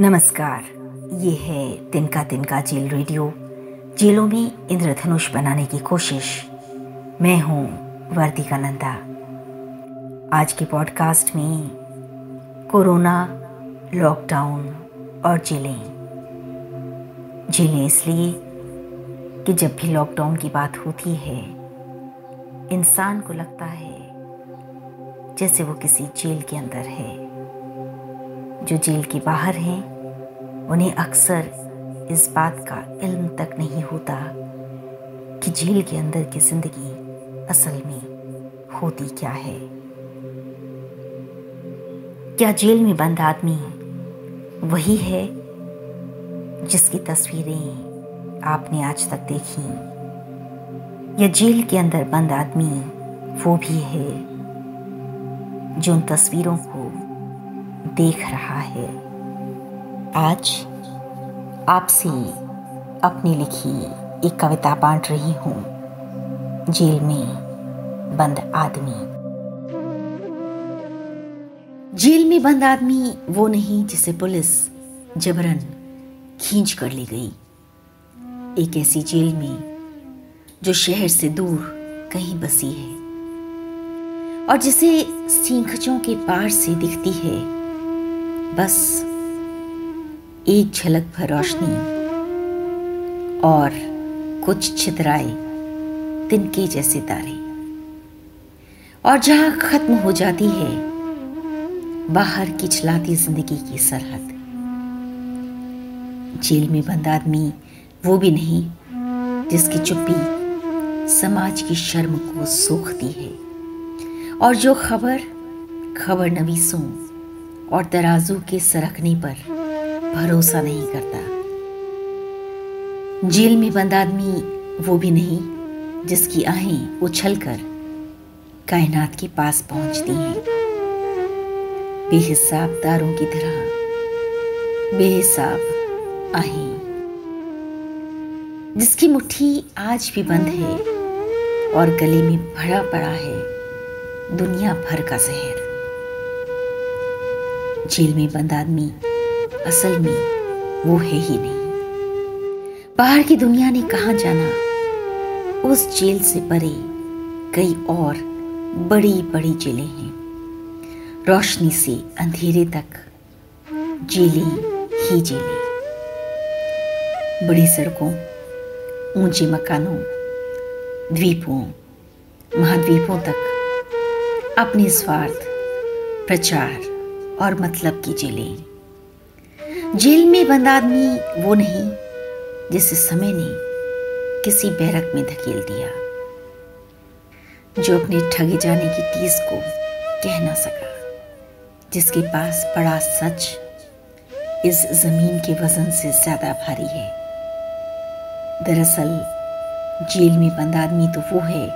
नमस्कार। ये है तिनका तिनका जेल रेडियो। जेलों में इंद्रधनुष बनाने की कोशिश। मैं हूँ वर्तिका नंदा। आज के पॉडकास्ट में कोरोना, लॉकडाउन और जेलें। जेलें इसलिए कि जब भी लॉकडाउन की बात होती है, इंसान को लगता है जैसे वो किसी जेल के अंदर है। जो जेल के बाहर हैं, उन्हें अक्सर इस बात का इल्म तक नहीं होता कि जेल के अंदर की ज़िंदगी असल में होती क्या है। क्या जेल में बंद आदमी वही है जिसकी तस्वीरें आपने आज तक देखी? या जेल के अंदर बंद आदमी वो भी है जो उन तस्वीरों को देख रहा है। आज आपसे अपनी लिखी एक कविता बांट रही हूँ। जेल में बंद आदमी। जेल में बंद आदमी वो नहीं जिसे पुलिस जबरन खींच कर ले गई। एक ऐसी जेल में जो शहर से दूर कहीं बसी है और जिसे सीखचों के पार से दिखती है। बस एक झलक भर रोशनी और कुछ छितराए तिनके जैसे तारे। और जहाँ खत्म हो जाती है, बाहर की चलाती ज़िंदगी की सरहद। जेल में बंद आदमी वो भी नहीं जिसकी चुप्पी समाज की शर्म को सोखती है। और जो खबर खबर नवीसों और तराजू के सरकने पर भरोसा नहीं करता। जेल में बंद आदमी वो भी नहीं, जिसकी आहें उछल कर कायनात के पास पहुँचती हैं। बेहिसाब तारों की तरह, बेहिसाब आहें। जिसकी मुट्ठी आज भी बंद है और गले में भरा पड़ा है दुनिया भर का जहर। जेल में बंद आदमी असल में वो है ही नहीं। बाहर की दुनिया ने कहा जाना? उस जेल से परे कई और बड़ी बड़ी जेलें हैं। रोशनी से अंधेरे तक जेलें ही जेलें। बड़ी सड़कों, ऊँचे मकानों, द्वीपों, महाद्वीपों तक अपने स्वार्थ, प्रचार और मतलब की जेलें जेल में बंद आदमी वो नहीं, जिसे समय ने किसी बैरक में धकेल दिया, जो अपने ठगे जाने की तीस को कह ना सका, जिसके पास बड़ा सच इस ज़मीन के वज़न से ज़्यादा भारी है। दरअसल, जेल में बंद आदमी तो वो है,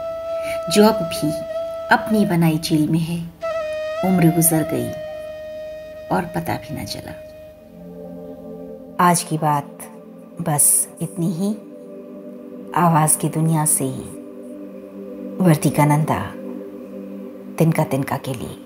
जो अब भी अपनी बनाई जेल में है। उम्र गुजर गई। और पता भी ना चला। आज की बात बस इतनी ही। आवाज़ की दुनिया से ही। वर्तिका नंदा तिनका तिनका के लिए।